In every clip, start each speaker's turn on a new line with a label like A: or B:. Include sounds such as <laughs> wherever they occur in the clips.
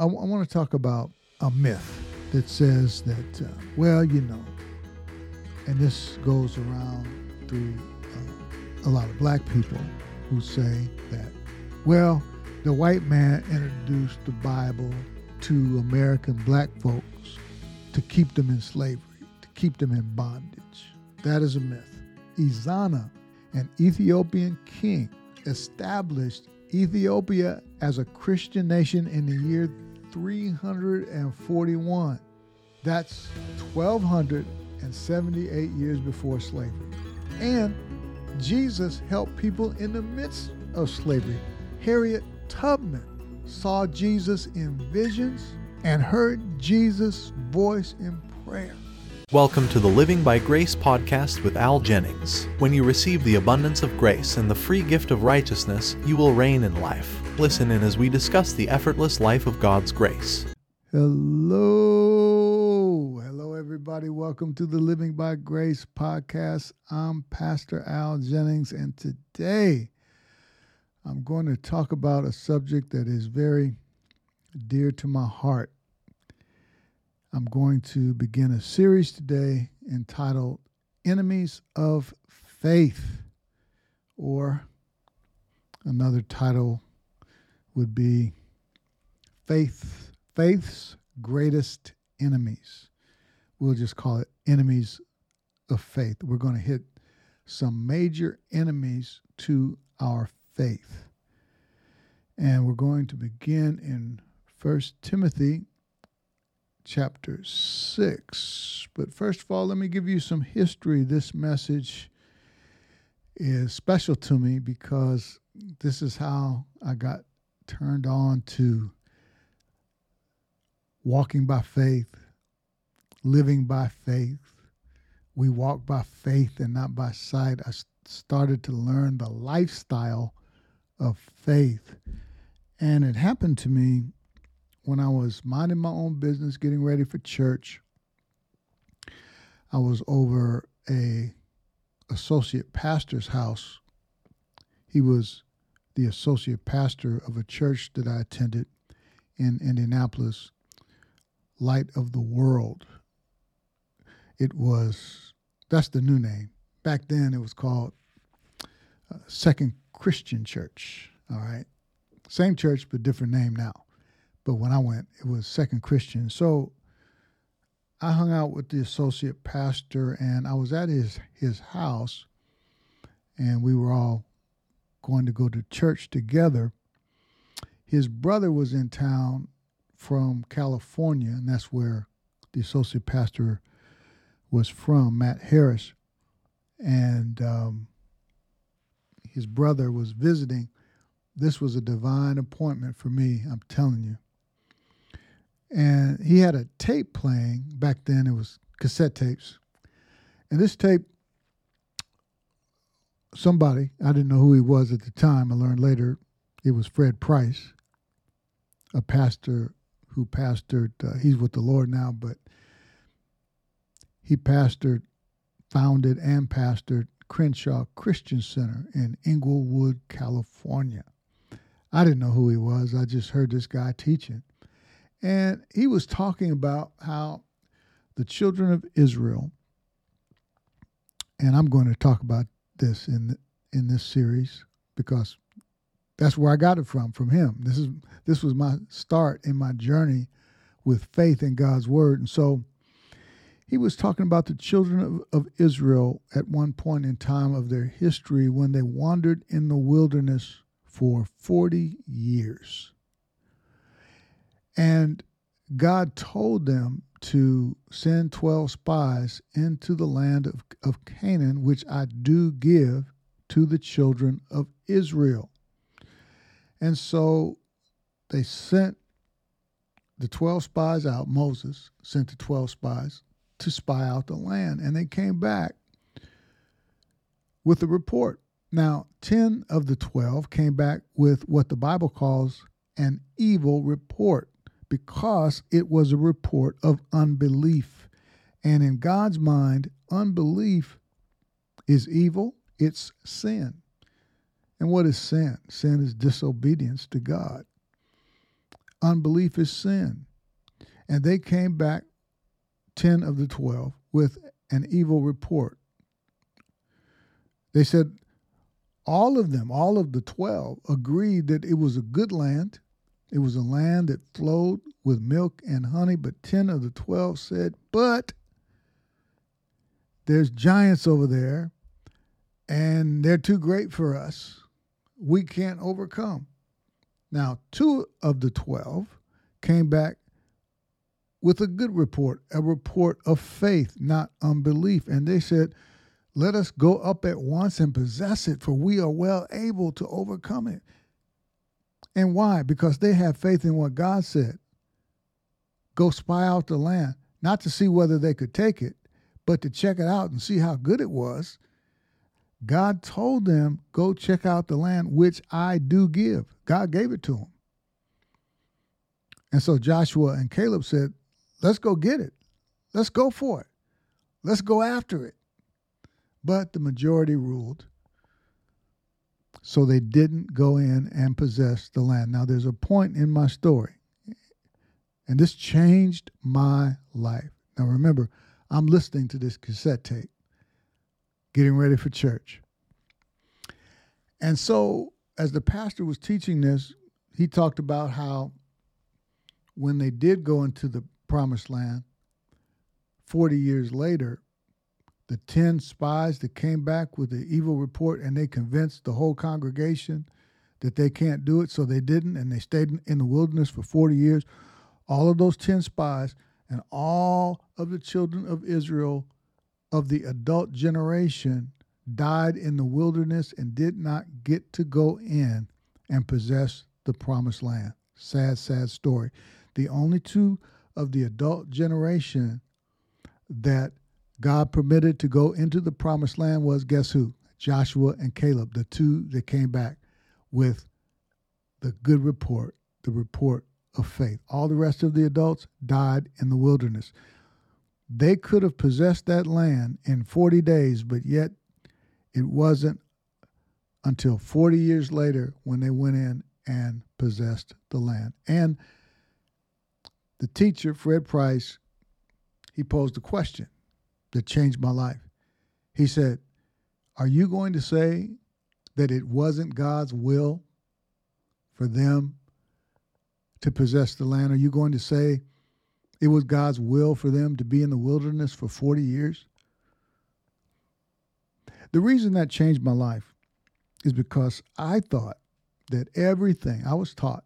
A: I, I want to talk about a myth that says that, uh, well, you know, and this goes around through uh, a lot of black people who say that, well, the white man introduced the Bible to American black folks to keep them in slavery, to keep them in bondage. That is a myth. Ezana, an Ethiopian king, established Ethiopia as a Christian nation in the year 341. That's 1278 years before slavery. And Jesus helped people in the midst of slavery. Harriet Tubman saw Jesus in visions and heard Jesus' voice in prayer.
B: Welcome to the Living by Grace podcast with Al Jennings. When you receive the abundance of grace and the free gift of righteousness, you will reign in life. Listen in as we discuss the effortless life of God's grace.
A: Hello. Hello, everybody. Welcome to the Living by Grace podcast. I'm Pastor Al Jennings, and today I'm going to talk about a subject that is very dear to my heart. I'm going to begin a series today entitled Enemies of Faith, or another title would be Faith Faith's Greatest Enemies. We'll just call it Enemies of Faith. We're going to hit some major enemies to our faith. And we're going to begin in First Timothy chapter 6. But first of all, let me give you some history. This message is special to me because this is how I got turned on to walking by faith, living by faith. We walk by faith and not by sight. I started to learn the lifestyle of faith. And it happened to me when I was minding my own business, getting ready for church. I was over a associate pastor's house. He was the associate pastor of a church that I attended in Indianapolis, Light of the World. It was, that's the new name. Back then it was called uh, Second Christian Church. All right. Same church, but different name now. But when I went, it was Second Christian. So I hung out with the associate pastor and I was at his, his house and we were all going to go to church together. His brother was in town from California, and that's where the associate pastor was from, Matt Harris. And um, his brother was visiting. This was a divine appointment for me, I'm telling you. And he had a tape playing. Back then, it was cassette tapes. And this tape, somebody, I didn't know who he was at the time. I learned later it was Fred Price, a pastor who pastored, uh, he's with the Lord now, but he pastored, founded, and pastored Crenshaw Christian Center in Inglewood, California. I didn't know who he was. I just heard this guy teaching. And he was talking about how the children of Israel, and I'm going to talk about this in in this series because that's where I got it from from him. This is this was my start in my journey with faith in God's word. And so he was talking about the children of, of Israel at one point in time of their history when they wandered in the wilderness for 40 years. And God told them to send 12 spies into the land of, of Canaan, which I do give to the children of Israel. And so they sent the 12 spies out. Moses sent the 12 spies to spy out the land. And they came back with a report. Now, 10 of the 12 came back with what the Bible calls an evil report because it was a report of unbelief. And in God's mind, unbelief is evil, it's sin. And what is sin? Sin is disobedience to God. unbelief is sin. And they came back, 10 of the 12, with an evil report. They said, all of them, all of the 12, agreed that it was a good land. It was a land that flowed with milk and honey, but 10 of the 12 said, But there's giants over there, and they're too great for us. We can't overcome. Now, two of the 12 came back with a good report, a report of faith, not unbelief. And they said, Let us go up at once and possess it, for we are well able to overcome it. And why? Because they have faith in what God said. Go spy out the land, not to see whether they could take it, but to check it out and see how good it was. God told them, Go check out the land which I do give. God gave it to them. And so Joshua and Caleb said, Let's go get it. Let's go for it. Let's go after it. But the majority ruled. So they didn't go in and possess the land. Now, there's a point in my story, and this changed my life. Now, remember, I'm listening to this cassette tape, getting ready for church. And so, as the pastor was teaching this, he talked about how when they did go into the promised land, 40 years later, the 10 spies that came back with the evil report and they convinced the whole congregation that they can't do it, so they didn't, and they stayed in the wilderness for 40 years. All of those 10 spies and all of the children of Israel of the adult generation died in the wilderness and did not get to go in and possess the promised land. Sad, sad story. The only two of the adult generation that God permitted to go into the promised land was guess who? Joshua and Caleb, the two that came back with the good report, the report of faith. All the rest of the adults died in the wilderness. They could have possessed that land in 40 days, but yet it wasn't until 40 years later when they went in and possessed the land. And the teacher, Fred Price, he posed a question that changed my life. He said, Are you going to say that it wasn't God's will for them to possess the land? Are you going to say it was God's will for them to be in the wilderness for 40 years? The reason that changed my life is because I thought that everything I was taught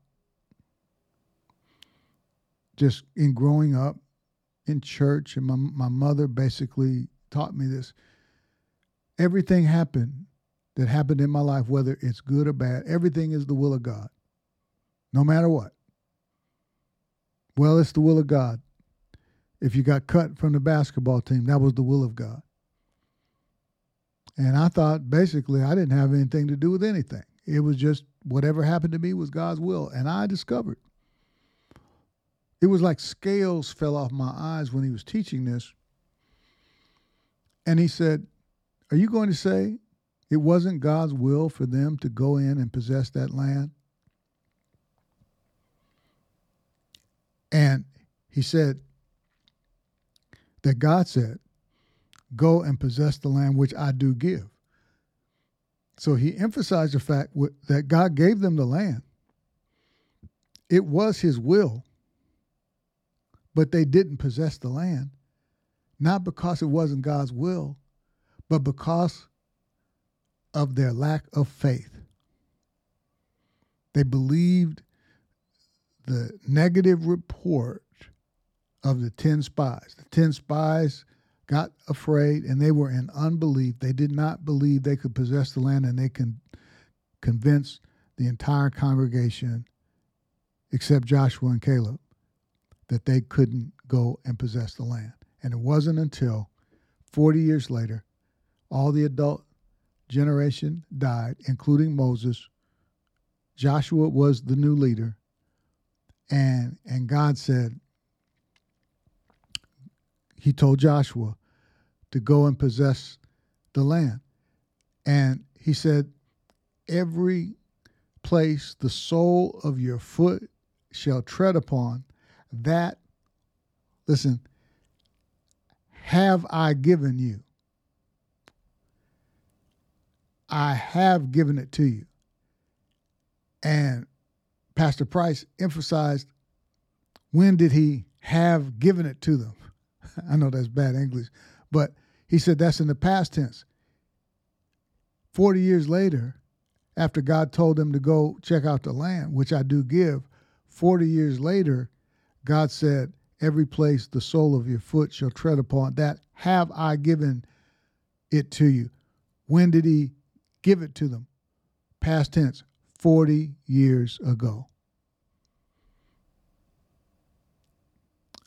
A: just in growing up in church, and my, my mother basically taught me this. Everything happened that happened in my life, whether it's good or bad, everything is the will of God, no matter what. Well, it's the will of God. If you got cut from the basketball team, that was the will of God. And I thought basically I didn't have anything to do with anything. It was just whatever happened to me was God's will. And I discovered it was like scales fell off my eyes when he was teaching this. And he said, Are you going to say it wasn't God's will for them to go in and possess that land? And he said that God said, Go and possess the land which I do give. So he emphasized the fact that God gave them the land. It was his will but they didn't possess the land, not because it wasn't God's will, but because of their lack of faith. They believed the negative report of the 10 spies. The 10 spies got afraid and they were in unbelief. They did not believe they could possess the land and they can convince the entire congregation except Joshua and Caleb that they couldn't go and possess the land. And it wasn't until 40 years later, all the adult generation died, including Moses. Joshua was the new leader. And, and God said, He told Joshua to go and possess the land. And He said, Every place the sole of your foot shall tread upon, that, listen, have I given you. I have given it to you. And Pastor Price emphasized when did he have given it to them? <laughs> I know that's bad English, but he said that's in the past tense. 40 years later, after God told them to go check out the land, which I do give, 40 years later, God said, Every place the sole of your foot shall tread upon, that have I given it to you. When did he give it to them? Past tense, 40 years ago.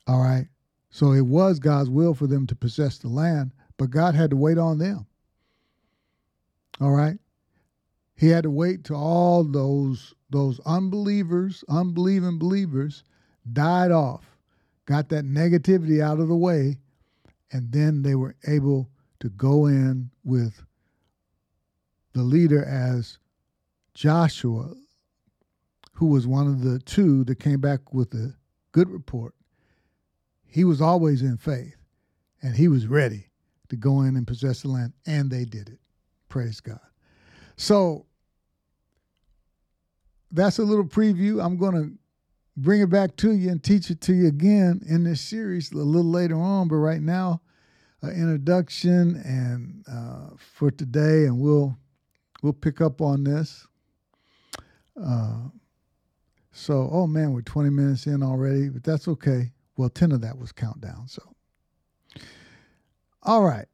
A: All right. So it was God's will for them to possess the land, but God had to wait on them. All right. He had to wait till all those those unbelievers, unbelieving believers died off, got that negativity out of the way, and then they were able to go in with the leader as Joshua, who was one of the two that came back with a good report. He was always in faith and he was ready to go in and possess the land, and they did it. Praise God. So that's a little preview. I'm going to bring it back to you and teach it to you again in this series a little later on. But right now, uh, introduction and uh, for today, and we'll we'll pick up on this. Uh, so, oh man, we're 20 minutes in already, but that's okay. Well, 10 of that was countdown. So, all right.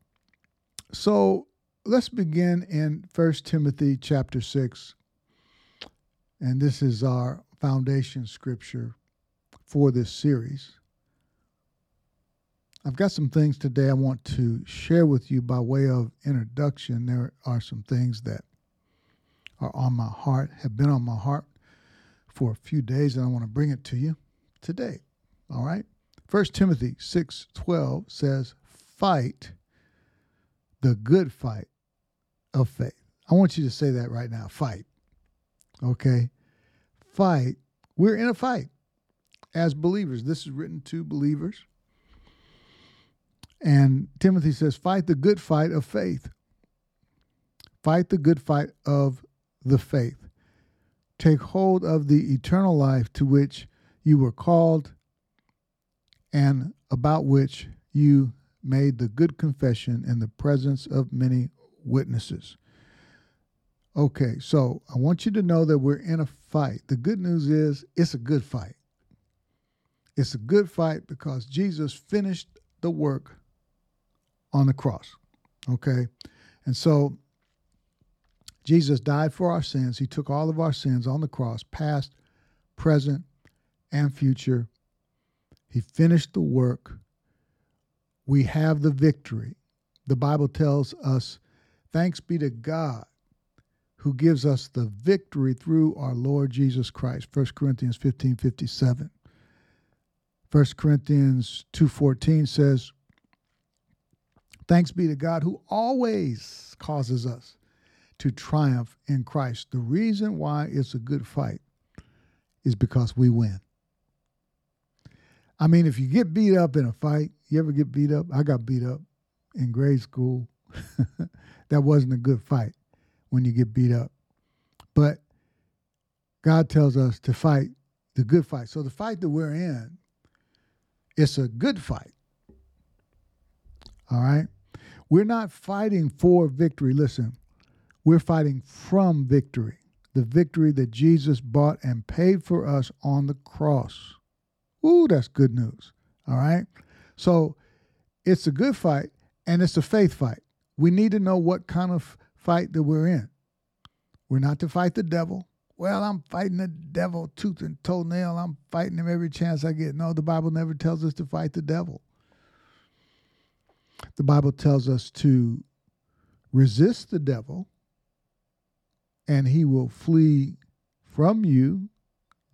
A: So let's begin in First Timothy chapter 6. And this is our foundation scripture for this series. I've got some things today I want to share with you by way of introduction. There are some things that are on my heart, have been on my heart for a few days, and I want to bring it to you today. All right. First Timothy 6:12 says, "Fight the good fight of faith. I want you to say that right now. Fight. Okay? Fight. We're in a fight as believers. This is written to believers. And Timothy says, fight the good fight of faith. Fight the good fight of the faith. Take hold of the eternal life to which you were called and about which you made the good confession in the presence of many witnesses. Okay, so I want you to know that we're in a fight. The good news is it's a good fight. It's a good fight because Jesus finished the work on the cross. Okay? And so Jesus died for our sins. He took all of our sins on the cross, past, present, and future. He finished the work. We have the victory. The Bible tells us Thanks be to God who gives us the victory through our Lord Jesus Christ. 1 Corinthians 15 57. 1 Corinthians 2:14 says, Thanks be to God who always causes us to triumph in Christ. The reason why it's a good fight is because we win. I mean, if you get beat up in a fight, you ever get beat up? I got beat up in grade school. <laughs> that wasn't a good fight when you get beat up. But God tells us to fight the good fight. So the fight that we're in, it's a good fight. All right? We're not fighting for victory. Listen, we're fighting from victory. The victory that Jesus bought and paid for us on the cross. Ooh, that's good news. All right? So it's a good fight and it's a faith fight we need to know what kind of fight that we're in. We're not to fight the devil. Well, I'm fighting the devil tooth and toenail. I'm fighting him every chance I get. No, the Bible never tells us to fight the devil. The Bible tells us to resist the devil and he will flee from you.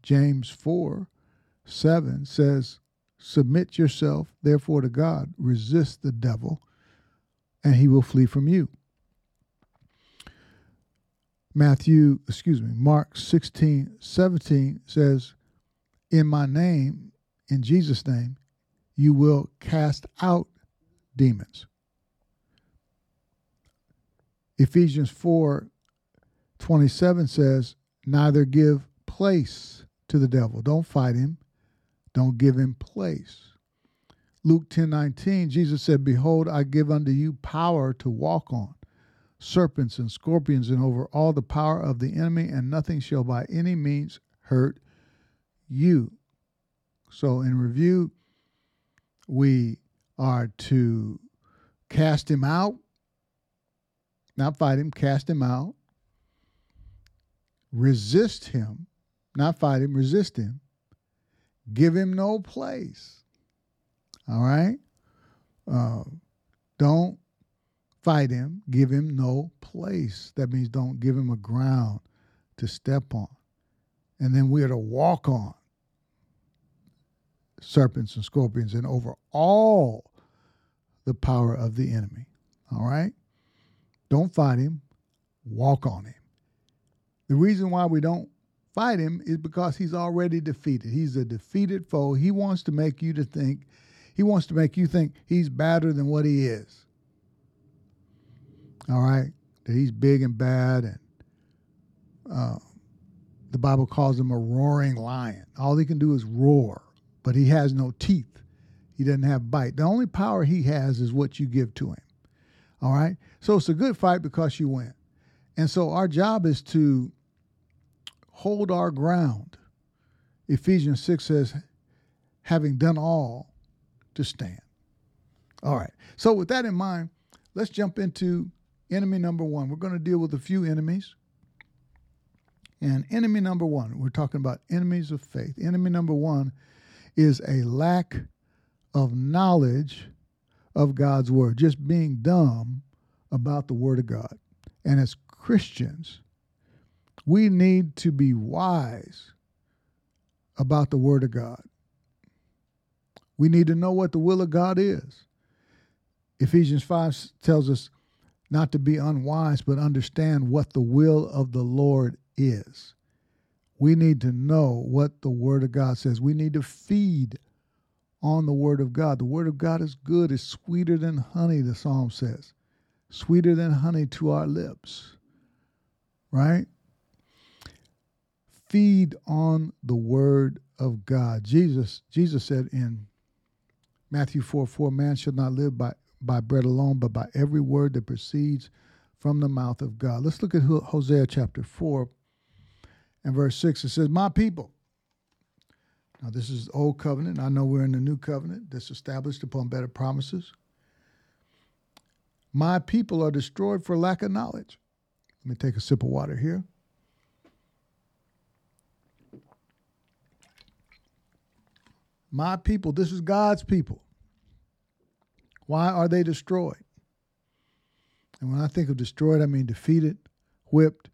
A: James 4 7 says, Submit yourself, therefore, to God. Resist the devil, and he will flee from you. Matthew, excuse me, Mark 16, 17 says, in my name, in Jesus' name, you will cast out demons. Ephesians 4 27 says, Neither give place to the devil. Don't fight him. Don't give him place. Luke 10 19, Jesus said, Behold, I give unto you power to walk on serpents and scorpions and over all the power of the enemy, and nothing shall by any means hurt you. So, in review, we are to cast him out, not fight him, cast him out, resist him, not fight him, resist him, give him no place all right? Uh, don't fight him. Give him no place. That means don't give him a ground to step on. And then we are to walk on serpents and scorpions and over all the power of the enemy. All right? Don't fight him, walk on him. The reason why we don't fight him is because he's already defeated. He's a defeated foe. He wants to make you to think he wants to make you think he's badder than what he is. All right? That he's big and bad. And uh, the Bible calls him a roaring lion. All he can do is roar, but he has no teeth. He doesn't have bite. The only power he has is what you give to him. All right? So it's a good fight because you win. And so our job is to hold our ground. Ephesians 6 says, having done all, to stand. All right. So, with that in mind, let's jump into enemy number one. We're going to deal with a few enemies. And enemy number one, we're talking about enemies of faith. Enemy number one is a lack of knowledge of God's word, just being dumb about the word of God. And as Christians, we need to be wise about the word of God. We need to know what the will of God is. Ephesians 5 tells us not to be unwise, but understand what the will of the Lord is. We need to know what the Word of God says. We need to feed on the Word of God. The Word of God is good, it's sweeter than honey, the psalm says. Sweeter than honey to our lips. Right? Feed on the Word of God. Jesus, Jesus said in Matthew 4 4 Man shall not live by, by bread alone, but by every word that proceeds from the mouth of God. Let's look at Hosea chapter 4 and verse 6. It says, My people. Now, this is old covenant. I know we're in the new covenant that's established upon better promises. My people are destroyed for lack of knowledge. Let me take a sip of water here. My people, this is God's people. Why are they destroyed? And when I think of destroyed, I mean defeated, whipped,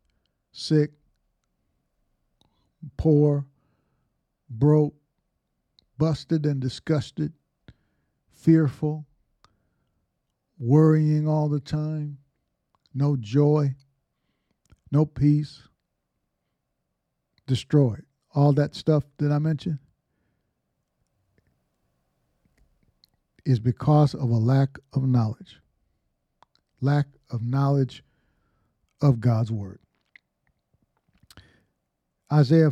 A: sick, poor, broke, busted and disgusted, fearful, worrying all the time, no joy, no peace, destroyed. All that stuff that I mentioned is because of a lack of knowledge. Lack of knowledge of God's word. Isaiah,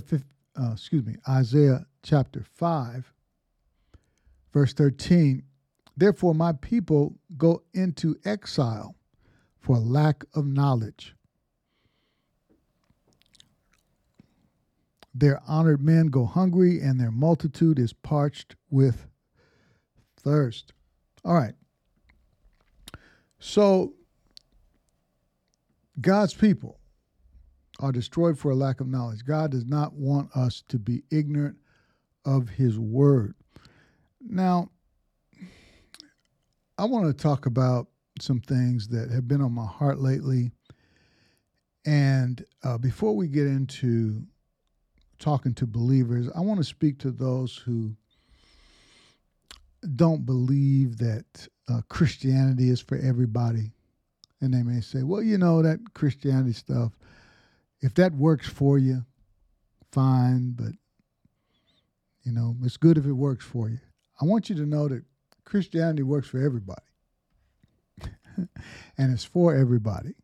A: uh, excuse me, Isaiah chapter 5, verse 13. Therefore, my people go into exile for lack of knowledge. Their honored men go hungry, and their multitude is parched with thirst. All right. So, God's people are destroyed for a lack of knowledge. God does not want us to be ignorant of His word. Now, I want to talk about some things that have been on my heart lately. And uh, before we get into talking to believers, I want to speak to those who don't believe that uh, Christianity is for everybody. And they may say, well, you know, that Christianity stuff, if that works for you, fine, but You know, it's good if it works for you. I want you to know that Christianity works for everybody. <laughs> and it's for everybody.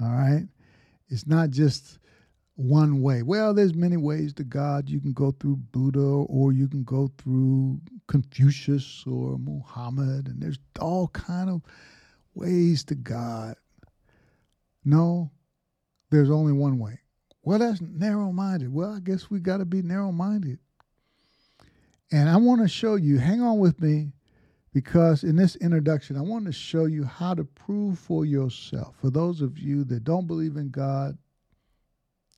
A: All right? It's not just one way. Well, there's many ways to God. You can go through Buddha or you can go through Confucius or Muhammad and there's all kind of ways to God. No, there's only one way. Well, that's narrow minded. Well, I guess we got to be narrow minded. And I want to show you, hang on with me, because in this introduction, I want to show you how to prove for yourself. For those of you that don't believe in God,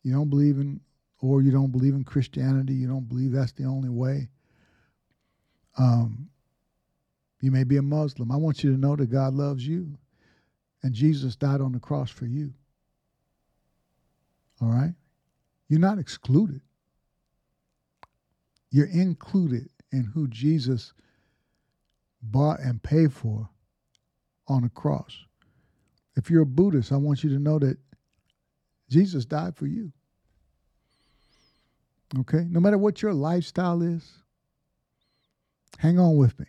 A: you don't believe in, or you don't believe in Christianity, you don't believe that's the only way. Um, you may be a Muslim. I want you to know that God loves you and Jesus died on the cross for you. All right? You're not excluded. You're included in who Jesus bought and paid for on the cross. If you're a Buddhist, I want you to know that Jesus died for you. Okay? No matter what your lifestyle is, hang on with me.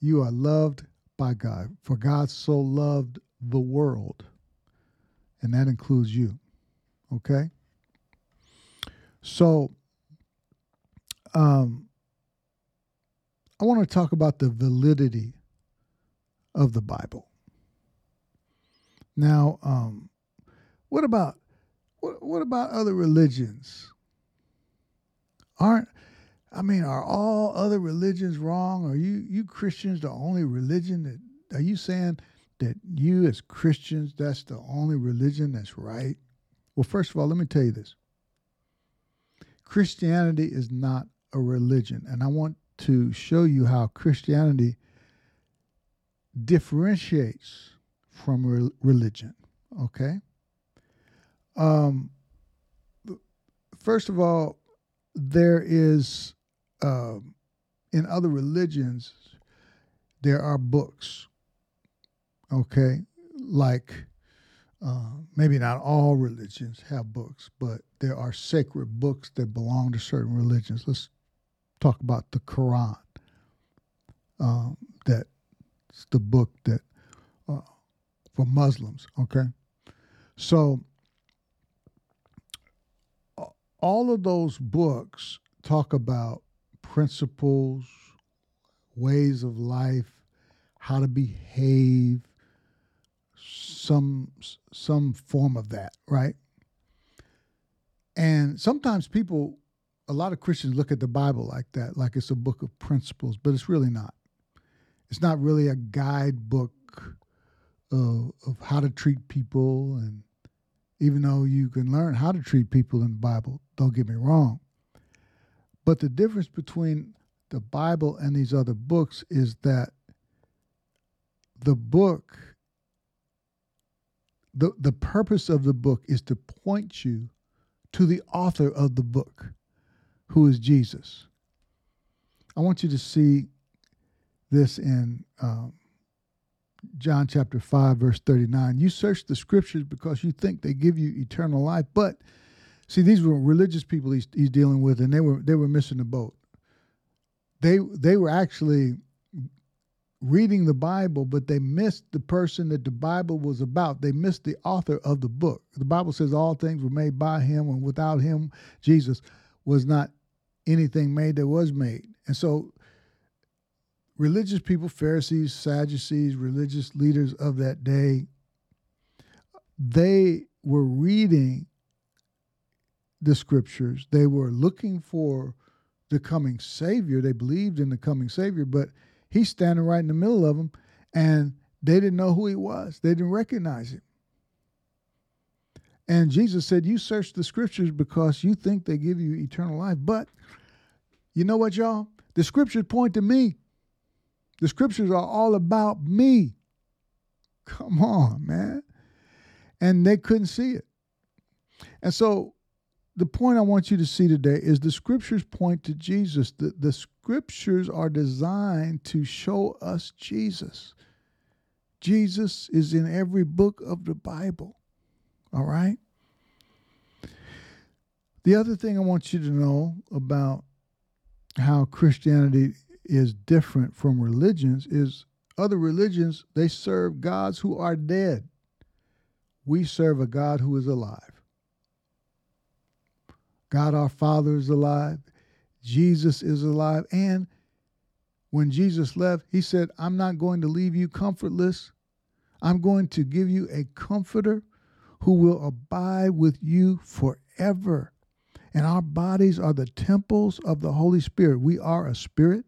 A: You are loved by God, for God so loved the world, and that includes you. Okay? So, um, I want to talk about the validity of the Bible. Now, um, what about what, what about other religions? Aren't I mean, are all other religions wrong? Are you you Christians the only religion that are you saying that you as Christians that's the only religion that's right? Well, first of all, let me tell you this. Christianity is not a religion, and I want to show you how Christianity differentiates from re- religion, okay? Um first of all, there is um, in other religions, there are books, okay? Like, uh, maybe not all religions have books, but there are sacred books that belong to certain religions. Let's talk about the Quran. Um, that's the book that uh, for Muslims, okay? So, all of those books talk about principles, ways of life, how to behave, some some form of that, right? And sometimes people a lot of Christians look at the Bible like that, like it's a book of principles, but it's really not. It's not really a guidebook of, of how to treat people and even though you can learn how to treat people in the Bible, don't get me wrong. But the difference between the Bible and these other books is that the book, the, the purpose of the book is to point you to the author of the book, who is Jesus. I want you to see this in um, John chapter 5, verse 39. You search the scriptures because you think they give you eternal life, but See, these were religious people he's, he's dealing with, and they were they were missing the boat. They they were actually reading the Bible, but they missed the person that the Bible was about. They missed the author of the book. The Bible says all things were made by him, and without him, Jesus was not anything made that was made. And so religious people, Pharisees, Sadducees, religious leaders of that day, they were reading the scriptures. They were looking for the coming Savior. They believed in the coming Savior, but he's standing right in the middle of them, and they didn't know who he was. They didn't recognize him. And Jesus said, You search the scriptures because you think they give you eternal life. But you know what, y'all? The scriptures point to me. The scriptures are all about me. Come on, man. And they couldn't see it. And so the point I want you to see today is the scriptures point to Jesus. The, the scriptures are designed to show us Jesus. Jesus is in every book of the Bible. All right? The other thing I want you to know about how Christianity is different from religions is other religions, they serve gods who are dead. We serve a God who is alive. God our Father is alive. Jesus is alive. And when Jesus left, he said, I'm not going to leave you comfortless. I'm going to give you a comforter who will abide with you forever. And our bodies are the temples of the Holy Spirit. We are a spirit,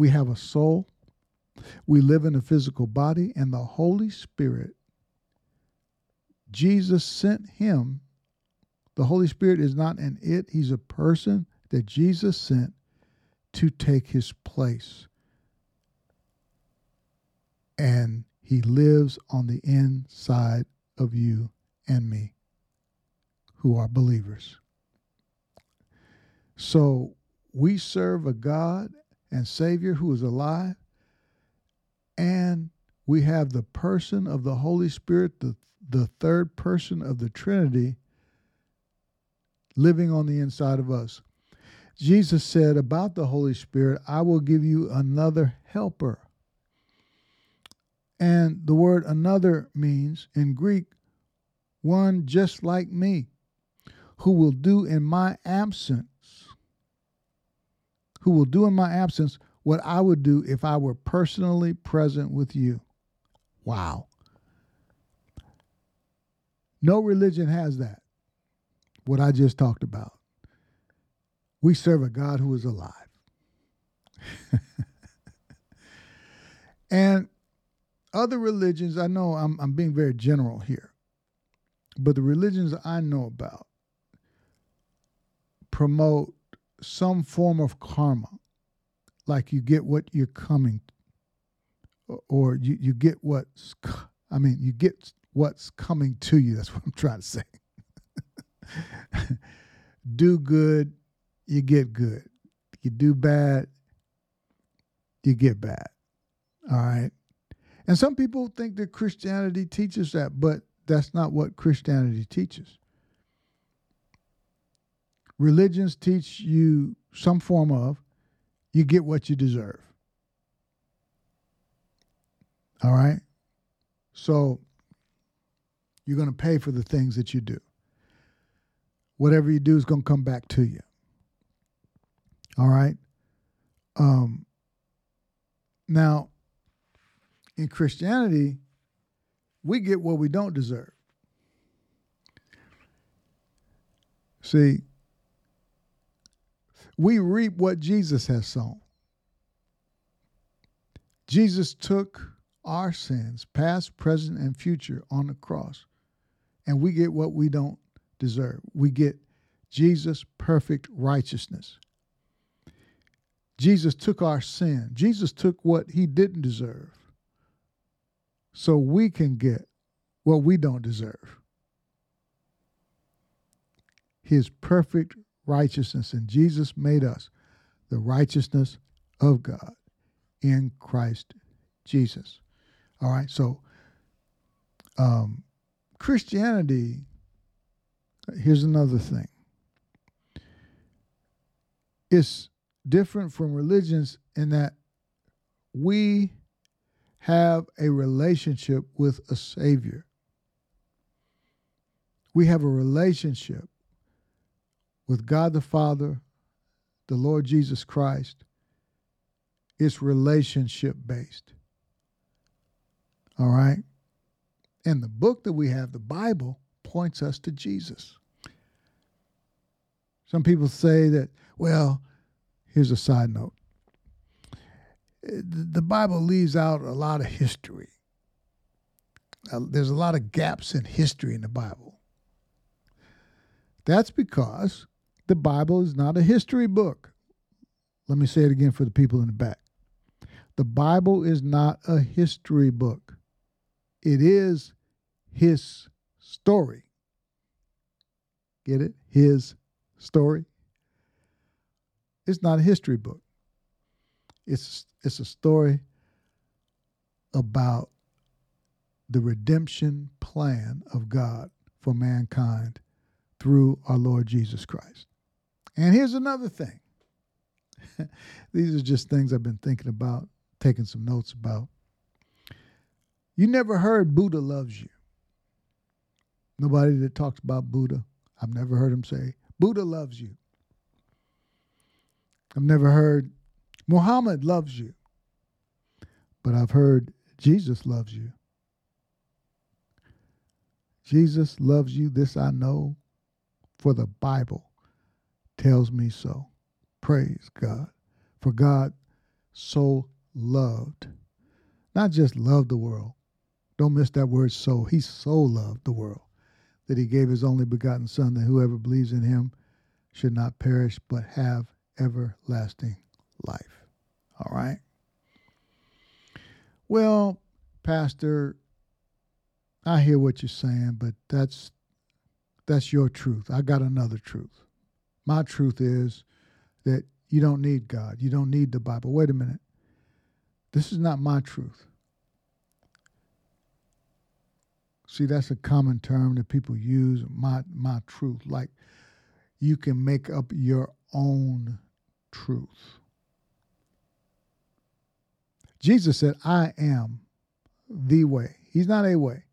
A: we have a soul, we live in a physical body, and the Holy Spirit, Jesus sent him. The Holy Spirit is not an it, he's a person that Jesus sent to take his place. And he lives on the inside of you and me who are believers. So we serve a God and Savior who is alive, and we have the person of the Holy Spirit, the, the third person of the Trinity, living on the inside of us. Jesus said about the Holy Spirit, I will give you another helper. And the word another means in Greek, one just like me, who will do in my absence who will do in my absence what I would do if I were personally present with you. Wow. No religion has that, what I just talked about. We serve a God who is alive. <laughs> and other religions, I know I'm, I'm being very general here, but the religions I know about promote some form of karma, like you get what you're coming, or you, you get what's, I mean, you get what's coming to you. That's what I'm trying to say. <laughs> do good, you get good. You do bad, you get bad. All right. And some people think that Christianity teaches that, but that's not what Christianity teaches religions teach you some form of you get what you deserve. All right? So you're going to pay for the things that you do. Whatever you do is going to come back to you. All right? Um, now, in Christianity, we get what we don't deserve. See, we reap what Jesus has sown. Jesus took our sins, past, present, and future, on the cross, and we get what we don't deserve. We get Jesus' perfect righteousness. Jesus took our sin. Jesus took what he didn't deserve so we can get what we don't deserve. His perfect righteousness, and Jesus made us the righteousness of God in Christ Jesus. All right, so um, Christianity, here's another thing. It's different from religions in that we have a relationship with a Savior. We have a relationship with God the Father, the Lord Jesus Christ, it's relationship based. All right? And the book that we have, the Bible, points us to Jesus. Some people say that, well, here's a side note. The Bible leaves out a lot of history. Uh, there's a lot of gaps in history in the Bible. That's because the Bible is not a history book. Let me say it again for the people in the back. The Bible is not a history book, it is his story. Get it? His story. It's not a history book. It's it's a story about the redemption plan of God for mankind through our Lord Jesus Christ. And here's another thing. <laughs> These are just things I've been thinking about, taking some notes about. You never heard Buddha loves you. Nobody that talks about Buddha, I've never heard him say, Buddha loves you. I've never heard Muhammad loves you. But I've heard Jesus loves you. Jesus loves you, this I know, for the Bible tells me so. Praise God. For God so loved, not just loved the world. Don't miss that word so. He so loved the world that he gave his only begotten Son, that whoever believes in him should not perish but have everlasting life. All right? Well, Pastor, I hear what you're saying, but that's that's your truth. I got another truth. My truth is that you don't need God. You don't need the Bible. Wait a minute. This is not my truth. See, that's a common term that people use, my my truth. Like you can make up your own truth. Jesus said, I am the way. He's not a way.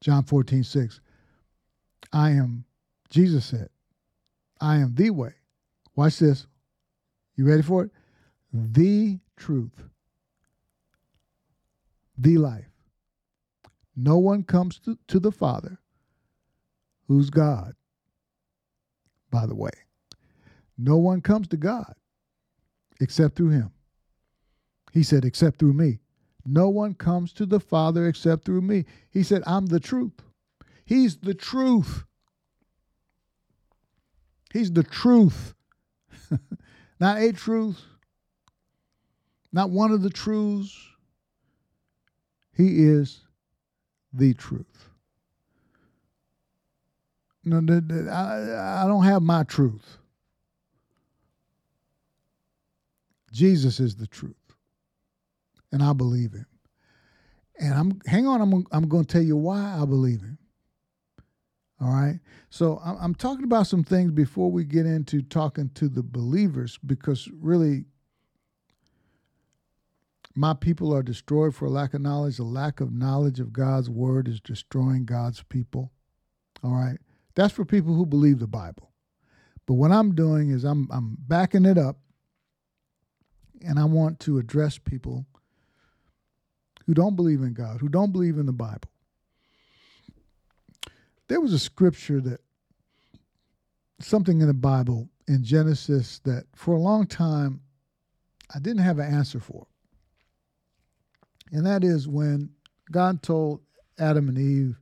A: John 14, 6. I am, Jesus said, I am the way. Watch this. You ready for it? The truth, the life. No one comes to, to the Father, who's God, by the way. No one comes to God except through him. He said, except through me. No one comes to the Father except through me. He said, I'm the truth. He's the truth. He's the truth. <laughs> not a truth, not one of the truths. He is the truth. No, I, don't have my truth. Jesus is the truth. And I believe him. And I'm hang on, I'm I'm going to tell you why I believe him. All right. So I'm talking about some things before we get into talking to the believers because really my people are destroyed for lack of knowledge. The lack of knowledge of God's word is destroying God's people. All right. That's for people who believe the Bible. But what I'm doing is I'm I'm backing it up and I want to address people who don't believe in God, who don't believe in the Bible. There was a scripture that something in the Bible in Genesis that for a long time I didn't have an answer for. And that is when God told Adam and Eve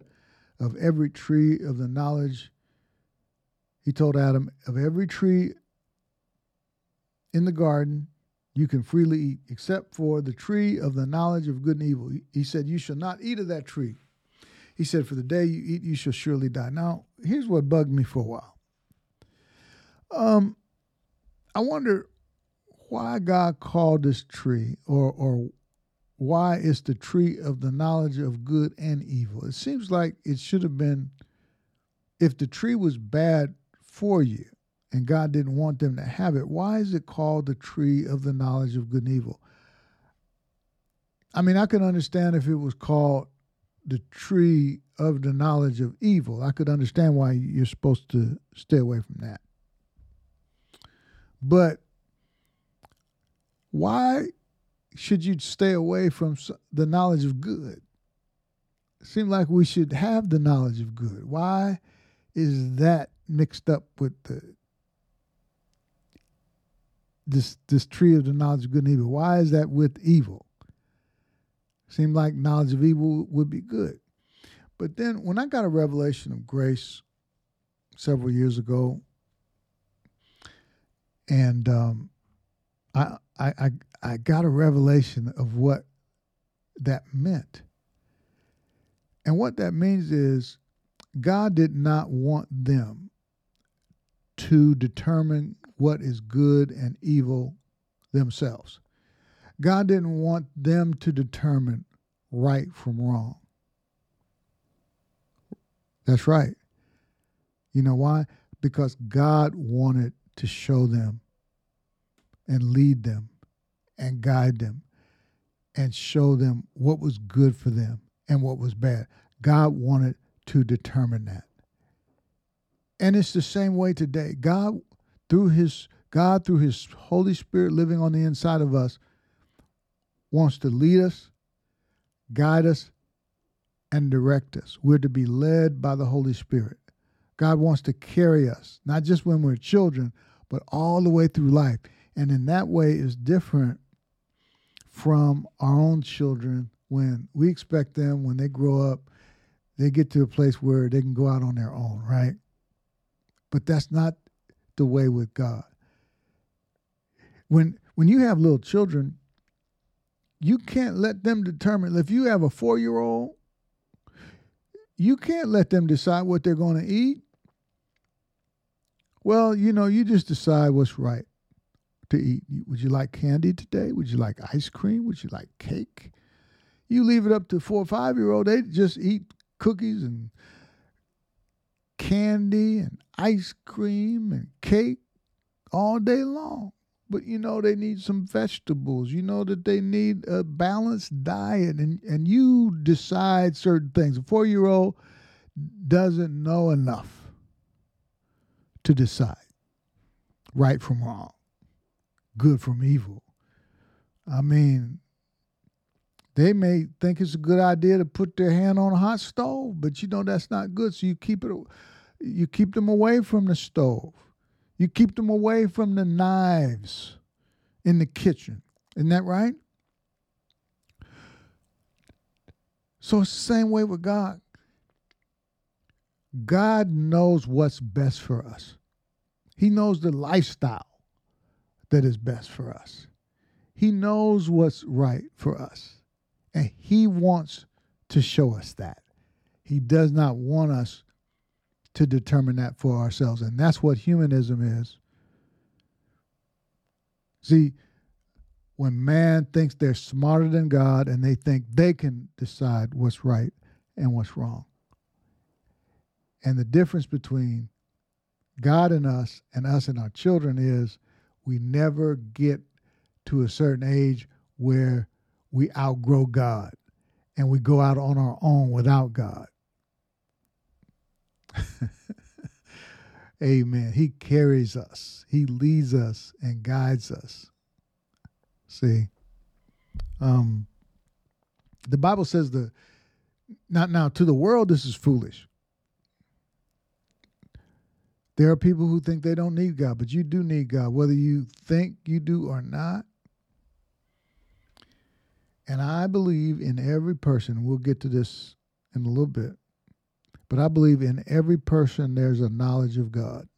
A: of every tree of the knowledge, he told Adam, of every tree in the garden, you can freely eat, except for the tree of the knowledge of good and evil. He said, You shall not eat of that tree. He said, For the day you eat, you shall surely die. Now, here's what bugged me for a while. Um, I wonder why God called this tree, or or why it's the tree of the knowledge of good and evil. It seems like it should have been, if the tree was bad for you, and God didn't want them to have it, why is it called the tree of the knowledge of good and evil? I mean, I can understand if it was called the tree of the knowledge of evil. I could understand why you're supposed to stay away from that. But why should you stay away from the knowledge of good? It seems like we should have the knowledge of good. Why is that mixed up with the this this tree of the knowledge of good and evil. Why is that with evil? Seemed like knowledge of evil would be good. But then when I got a revelation of grace several years ago, and um, I, I I I got a revelation of what that meant. And what that means is God did not want them to determine what is good and evil themselves. God didn't want them to determine right from wrong. That's right. You know why? Because God wanted to show them and lead them and guide them and show them what was good for them and what was bad. God wanted to determine that. And it's the same way today. God through his God through his Holy Spirit living on the inside of us wants to lead us, guide us and direct us. We're to be led by the Holy Spirit. God wants to carry us, not just when we're children, but all the way through life. And in that way is different from our own children when we expect them when they grow up, they get to a place where they can go out on their own, right? But that's not the way with God. When when you have little children, you can't let them determine if you have a 4-year-old you can't let them decide what they're going to eat. Well, you know, you just decide what's right to eat. Would you like candy today? Would you like ice cream? Would you like cake? You leave it up to four or five year old, they just eat cookies and candy and ice cream and cake all day long but you know they need some vegetables. You know that they need a balanced diet and and you decide certain things. A 4 year old doesn't know enough to decide. Right from wrong. Good from evil. I mean they may think it's a good idea to put their hand on a hot stove but you know that's not good. So you keep it you keep them away from the stove you keep them away from the knives in the kitchen. Isn't that right? So it's the same way with God. God knows what's best for us. He knows the lifestyle that is best for us. He knows what's right for us. And He wants to show us that. He does not want us to determine that for ourselves. And that's what humanism is. See, when man thinks they're smarter than God and they think they can decide what's right and what's wrong. And the difference between God and us and us and our children is we never get to a certain age where we outgrow God and we go out on our own without God. <laughs> Amen. He carries us, He leads us and guides us. See, um, the Bible says the not now to the world this is foolish. There are people who think they don't need God, but you do need God, whether you think you do or not. And I believe in every person, we'll get to this in a little bit, but I believe in every person there's a knowledge of God.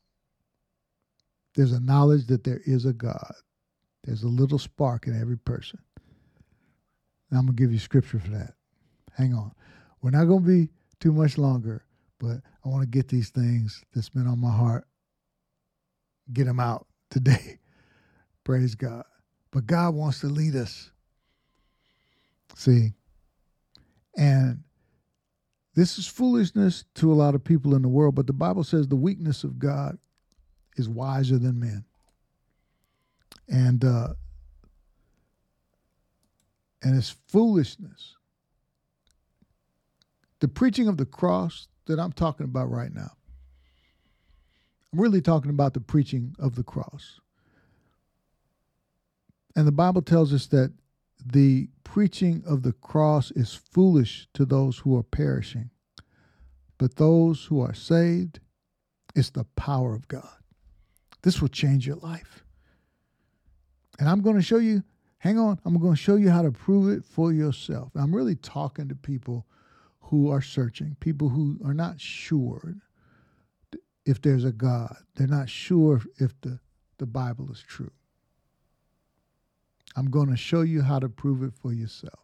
A: There's a knowledge that there is a God. There's a little spark in every person. And I'm going to give you scripture for that. Hang on. We're not going to be too much longer, but I want to get these things that's been on my heart, get them out today. <laughs> Praise God. But God wants to lead us. See? And this is foolishness to a lot of people in the world, but the Bible says the weakness of God is wiser than men. And uh, and it's foolishness. The preaching of the cross that I'm talking about right now. I'm really talking about the preaching of the cross. And the Bible tells us that the preaching of the cross is foolish to those who are perishing, but those who are saved, it's the power of God. This will change your life. And I'm going to show you, hang on, I'm going to show you how to prove it for yourself. I'm really talking to people who are searching, people who are not sure if there's a God. They're not sure if the, the Bible is true. I'm going to show you how to prove it for yourself.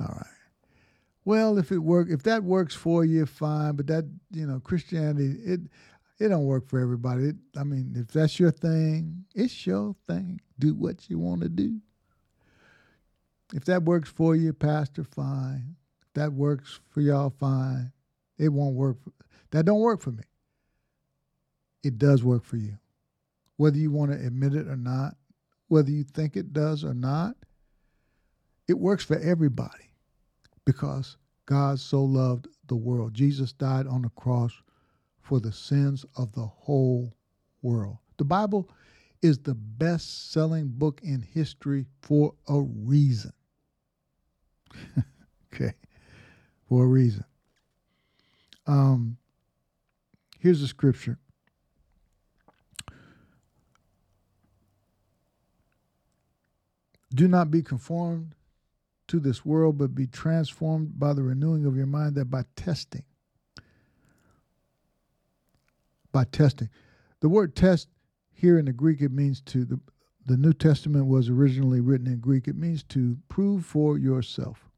A: All right. Well, if it work, if that works for you, fine. But that, you know, Christianity, it it don't work for everybody. It, I mean, if that's your thing, it's your thing. Do what you want to do. If that works for you, Pastor, fine. If that works for y'all, fine. It won't work. For, That don't work for me. It does work for you. Whether you want to admit it or not, whether you think it does or not, it works for everybody because God so loved the world. Jesus died on the cross for the sins of the whole world. The Bible is the best selling book in history for a reason. <laughs> okay, for a reason. Um, here's a scripture. Do not be conformed to this world, but be transformed by the renewing of your mind, that by testing, by testing. The word test here in the Greek, it means to, the, the New Testament was originally written in Greek, it means to prove for yourself.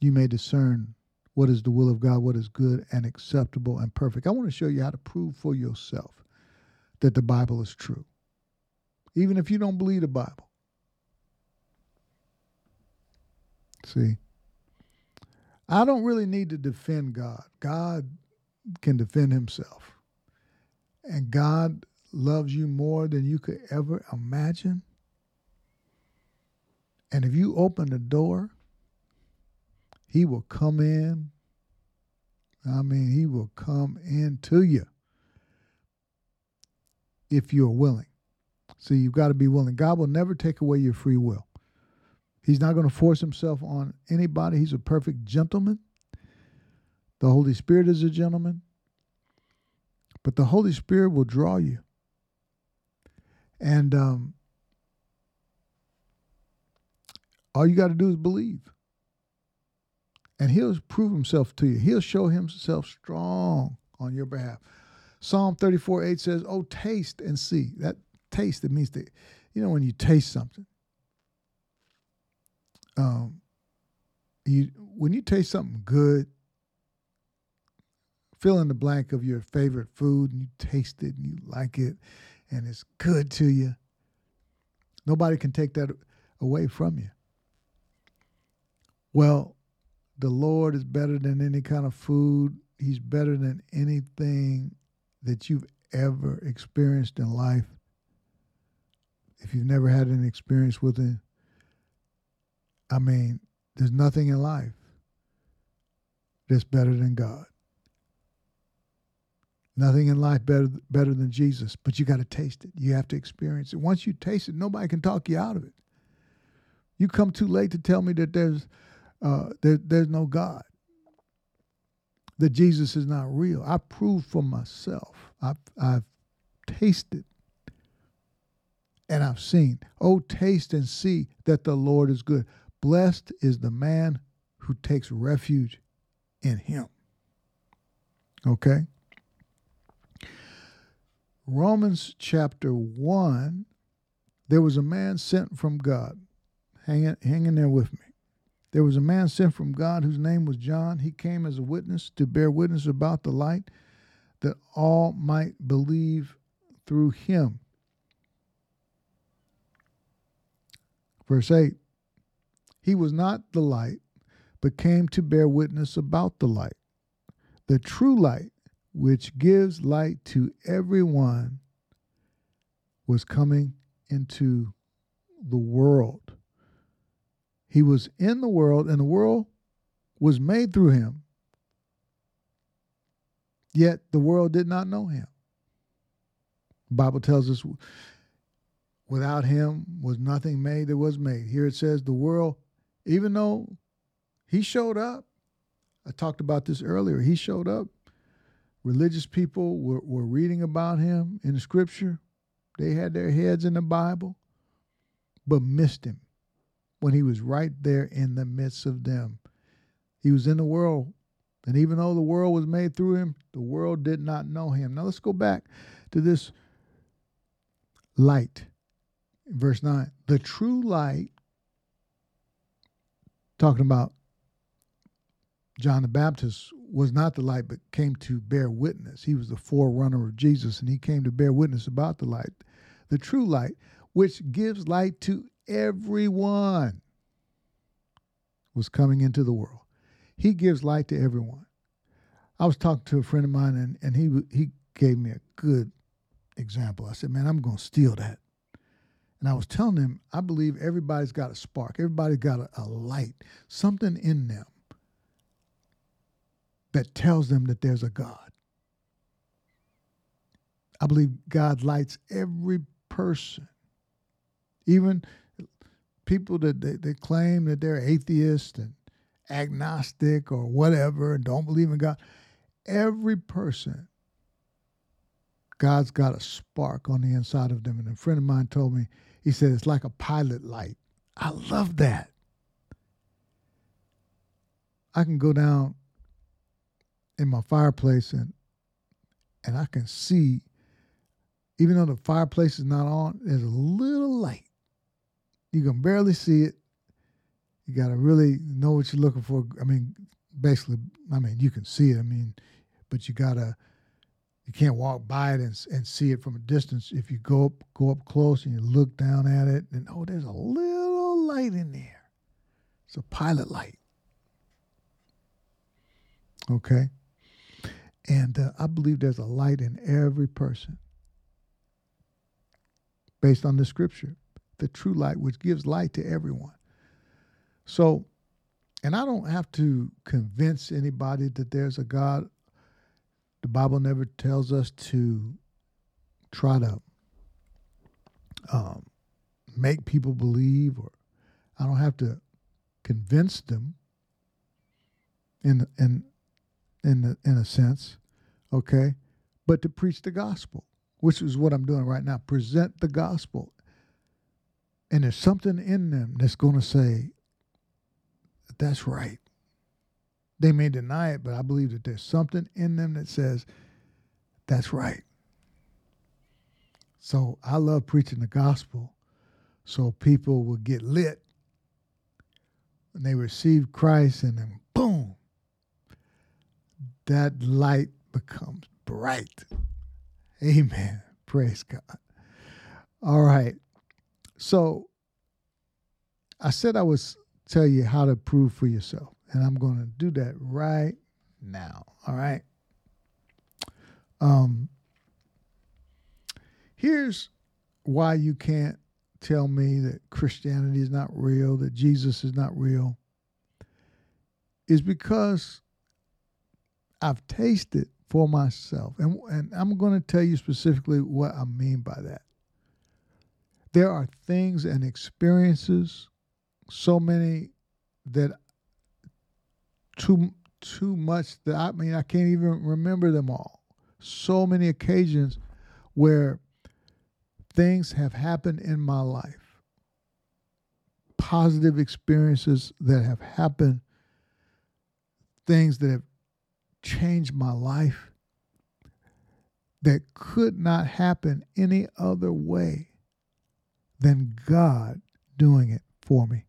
A: You may discern what is the will of God, what is good and acceptable and perfect. I want to show you how to prove for yourself that the Bible is true, even if you don't believe the Bible. See, I don't really need to defend God. God can defend himself. And God loves you more than you could ever imagine. And if you open the door, he will come in. I mean, he will come into you if you're willing. See, you've got to be willing. God will never take away your free will. He's not going to force himself on anybody. He's a perfect gentleman. The Holy Spirit is a gentleman. But the Holy Spirit will draw you. And um, all you got to do is believe. And he'll prove himself to you. He'll show himself strong on your behalf. Psalm 34 8 says, Oh, taste and see. That taste, it means that, you know, when you taste something, um, you when you taste something good, fill in the blank of your favorite food and you taste it and you like it and it's good to you. Nobody can take that away from you. Well, the Lord is better than any kind of food. He's better than anything that you've ever experienced in life. If you've never had an experience with it, I mean, there's nothing in life that's better than God. Nothing in life better better than Jesus, but you got to taste it. You have to experience it. Once you taste it, nobody can talk you out of it. You come too late to tell me that there's uh, there, there's no God, that Jesus is not real. I proved for myself. I've, I've tasted and I've seen. Oh, taste and see that the Lord is good. Blessed is the man who takes refuge in him. Okay? Romans chapter 1, there was a man sent from God. Hang, hang in there with me. There was a man sent from God whose name was John. He came as a witness to bear witness about the light that all might believe through him. Verse 8 He was not the light, but came to bear witness about the light. The true light which gives light to everyone, was coming into the world. He was in the world, and the world was made through him. Yet the world did not know him. The Bible tells us without him was nothing made that was made. Here it says the world, even though he showed up, I talked about this earlier, he showed up religious people were, were reading about him in the scripture. They had their heads in the Bible, but missed him when he was right there in the midst of them. He was in the world, and even though the world was made through him, the world did not know him. Now let's go back to this light. Verse 9 the true light, talking about John the Baptist was not the light, but came to bear witness. He was the forerunner of Jesus, and he came to bear witness about the light, the true light, which gives light to everyone, was coming into the world. He gives light to everyone. I was talking to a friend of mine, and, and he he gave me a good example. I said, "Man, I'm going to steal that." And I was telling them, I believe everybody's got a spark. Everybody's got a, a light, something in them that tells them that there's a God. I believe God lights every person, even people that they, they claim that they're atheist and agnostic or whatever and don't believe in God. Every person, God's got a spark on the inside of them. And a friend of mine told me, he said, it's like a pilot light. I love that. I can go down in my fireplace and and I can see, even though the fireplace is not on, there's a little light. You can barely see it. You got to really know what you're looking for. I mean, basically, I mean, you can see it. I mean, but you got to, you can't walk by it and, and see it from a distance. If you go up, go up close and you look down at it, and oh, there's a little light in there. It's a pilot light. Okay. And uh, I believe there's a light in every person based on the scripture, the true light, which gives light to everyone. So, and I don't have to convince anybody that there's a God. The Bible never tells us to try to um, make people believe, or I don't have to convince them. In in in the, in a sense, okay, but to preach the gospel, which is what I'm doing right now. Present the gospel, and there's something in them that's going to say, "That's right." They may deny it, but I believe that there's something in them that says, "That's right." So I love preaching the gospel, so people will get lit and they receive Christ, and then boom, that light becomes bright. Amen. Praise God. All right. So I said I would tell you how to prove for yourself, and I'm going to do that right now. All right. Um, here's why you can't tell me that Christianity is not real, that Jesus is not real, is because I've tasted for myself. And, and I'm going to tell you specifically what I mean by that. There are things and experiences, so many that too too much that I mean I can't even remember them all. So many occasions where things have happened in my life. Positive experiences that have happened, things that have changed my life that could not happen any other way than God doing it for me.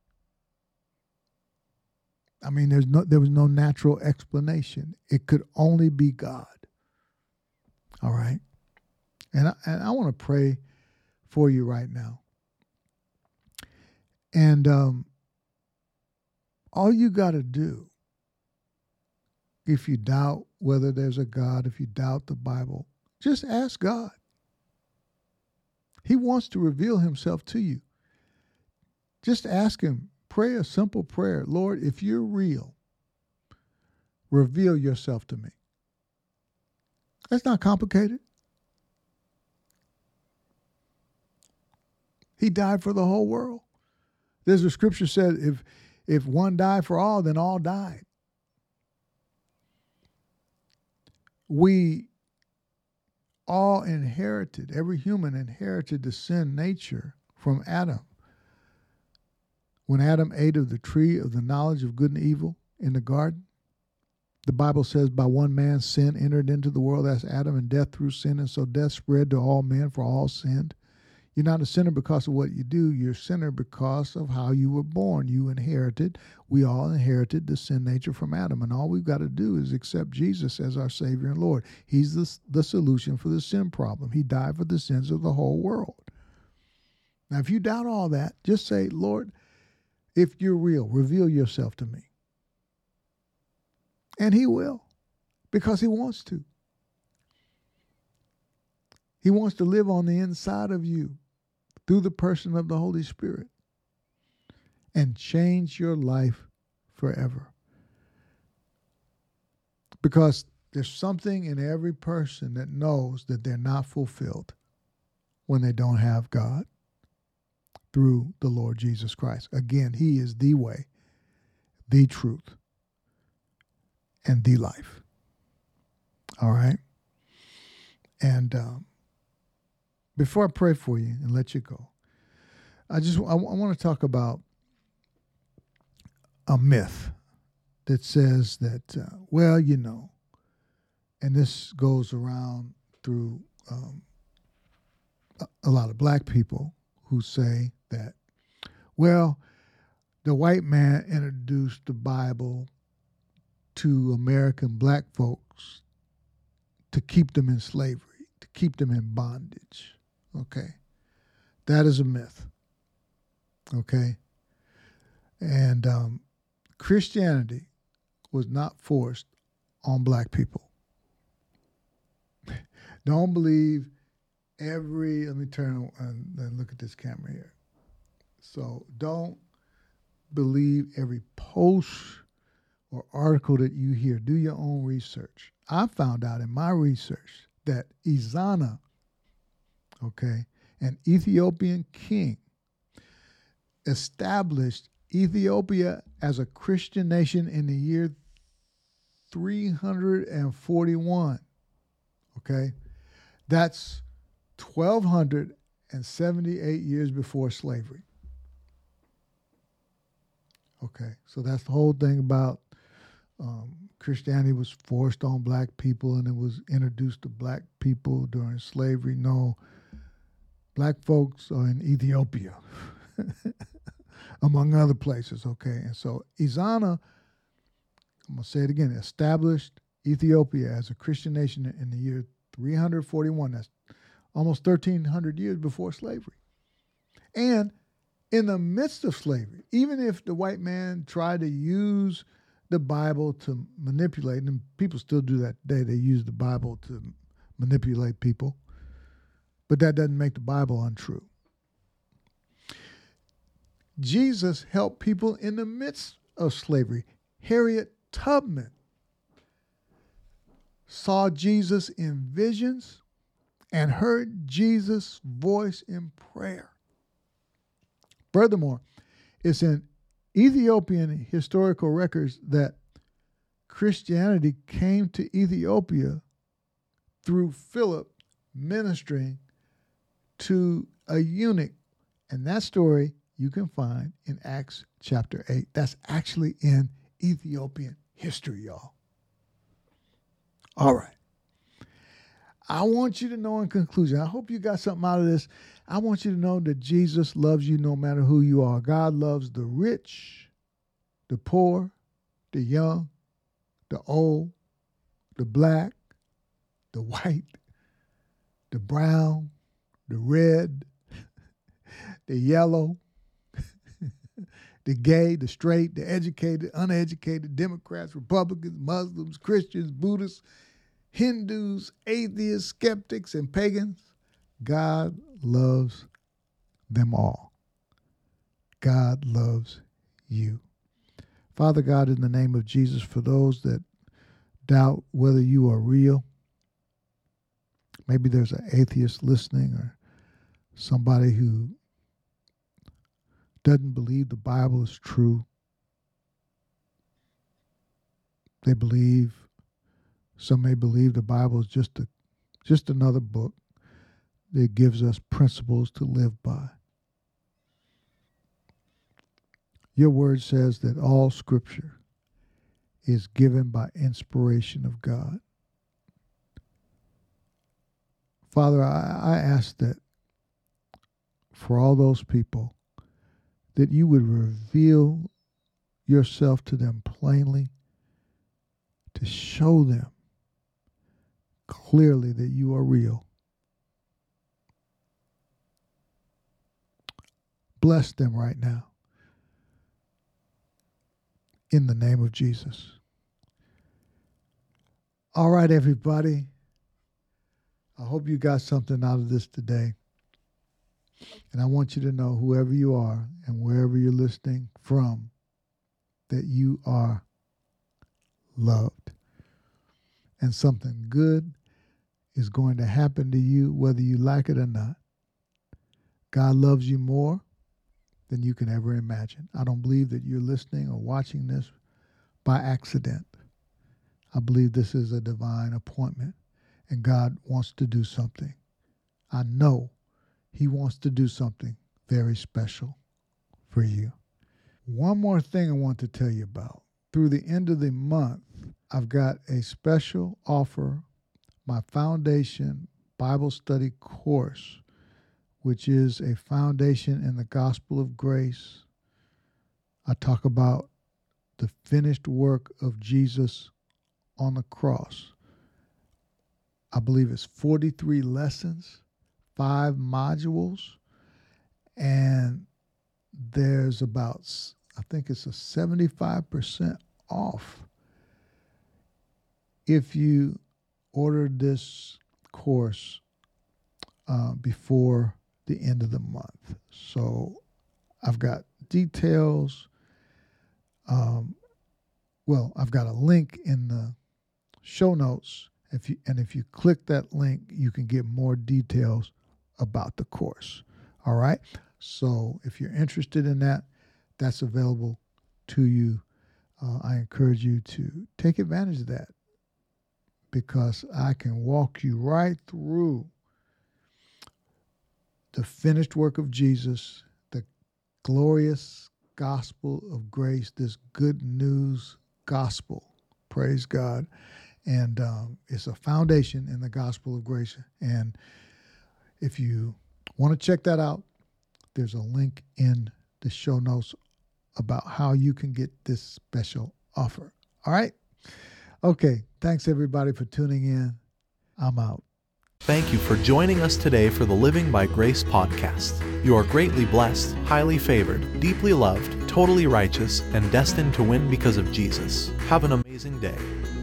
A: I mean, there's no there was no natural explanation. It could only be God. All right. And I, and I want to pray for you right now. And um, all you got to do if you doubt whether there's a God, if you doubt the Bible, just ask God. He wants to reveal himself to you. Just ask him, pray a simple prayer Lord, if you're real, reveal yourself to me. That's not complicated. He died for the whole world. There's a scripture said if if one died for all, then all died. we all inherited, every human inherited the sin nature from Adam. When Adam ate of the tree of the knowledge of good and evil in the garden, the Bible says, by one man sin entered into the world, as Adam, and death through sin, and so death spread to all men, for all sinned. You're not a sinner because of what you do. You're a sinner because of how you were born. You inherited, we all inherited the sin nature from Adam. And all we've got to do is accept Jesus as our Savior and Lord. He's the, the solution for the sin problem. He died for the sins of the whole world. Now, if you doubt all that, just say, Lord, if you're real, reveal yourself to me. And He will because He wants to. He wants to live on the inside of you through the person of the Holy Spirit and change your life forever. Because there's something in every person that knows that they're not fulfilled when they don't have God through the Lord Jesus Christ. Again, He is the way, the truth, and the life. All right? And um, before I pray for you and let you go, I just I, I want to talk about a myth that says that, uh, well, you know, and this goes around through um, a, a lot of black people who say that, well, the white man introduced the Bible to American black folks to keep them in slavery, to keep them in bondage. Okay. That is a myth. Okay. And um, Christianity was not forced on black people. <laughs> Don't believe every, let me turn and look at this camera here. So don't believe every post or article that you hear. Do your own research. I found out in my research that Ezana, okay, an Ethiopian king, established Ethiopia as a Christian nation in the year 341. Okay? That's 1278 years before slavery. Okay, so that's the whole thing about um, Christianity was forced on black people and it was introduced to black people during slavery. No, black folks are in Ethiopia, <laughs> among other places. Okay, and so Ezana I'm to say it again, established Ethiopia as a Christian nation in the year 341. That's almost 1,300 years before slavery. And in the midst of slavery, even if the white man tried to use the Bible to manipulate, and people still do that today, they use the Bible to manipulate people, but that doesn't make the Bible untrue. Jesus helped people in the midst of slavery. Harriet Tubman saw Jesus in visions and heard Jesus' voice in prayer. Furthermore, it's in Ethiopian historical records that Christianity came to Ethiopia through Philip ministering to a eunuch. And that story you can find in Acts chapter 8. That's actually in Ethiopian history, y'all. All right. I want you to know in conclusion, I hope you got something out of this. I want you to know that Jesus loves you no matter who you are. God loves the rich, the poor, the young, the old, the black, the white, the brown, the red, <laughs> the yellow, <laughs> the gay, the straight, the educated, uneducated, Democrats, Republicans, Muslims, Christians, Buddhists, Hindus, atheists, skeptics, and pagans. God loves them all. God loves you. Father God, in the name of Jesus, for those that doubt whether you are real, maybe there's an atheist listening or somebody who doesn't believe the Bible is true. They believe, some may believe the Bible is just a just another book that gives us principles to live by. Your word says that all scripture is given by inspiration of God. Father, I, I ask that for all those people that you would reveal yourself to them plainly, to show them clearly that you are real. Bless them right now. In the name of Jesus. All right, everybody. I hope you got something out of this today. And I want you to know, whoever you are and wherever you're listening from, that you are loved. And something good is going to happen to you whether you like it or not. God loves you more than you can ever imagine. I don't believe that you're listening or watching this by accident. I believe this is a divine appointment and God wants to do something. I know He wants to do something very special for you. One more thing I want to tell you about. Through the end of the month, I've got a special offer my foundation Bible study course, which is a foundation in the gospel of grace. I talk about the finished work of Jesus on the cross. I believe it's 43 lessons, five modules, and there's about, I think it's a 75% off if you ordered this course uh, before the end of the month. So I've got details. Um, well, I've got a link in the show notes. If you and if you click that link, you can get more details about the course. All right. So if you're interested in that, that's available to you. Uh, I encourage you to take advantage of that because I can walk you right through the finished work of Jesus, the glorious gospel of grace, this good news gospel. Praise God and um, it's a foundation in the gospel of grace. And if you want to check that out, there's a link in the show notes about how you can get this special offer. All right. Okay. Thanks everybody for tuning in. I'm out.
B: Thank you for joining us today for the Living by Grace podcast. You are greatly blessed, highly favored, deeply loved, totally righteous, and destined to win because of Jesus. Have an amazing day.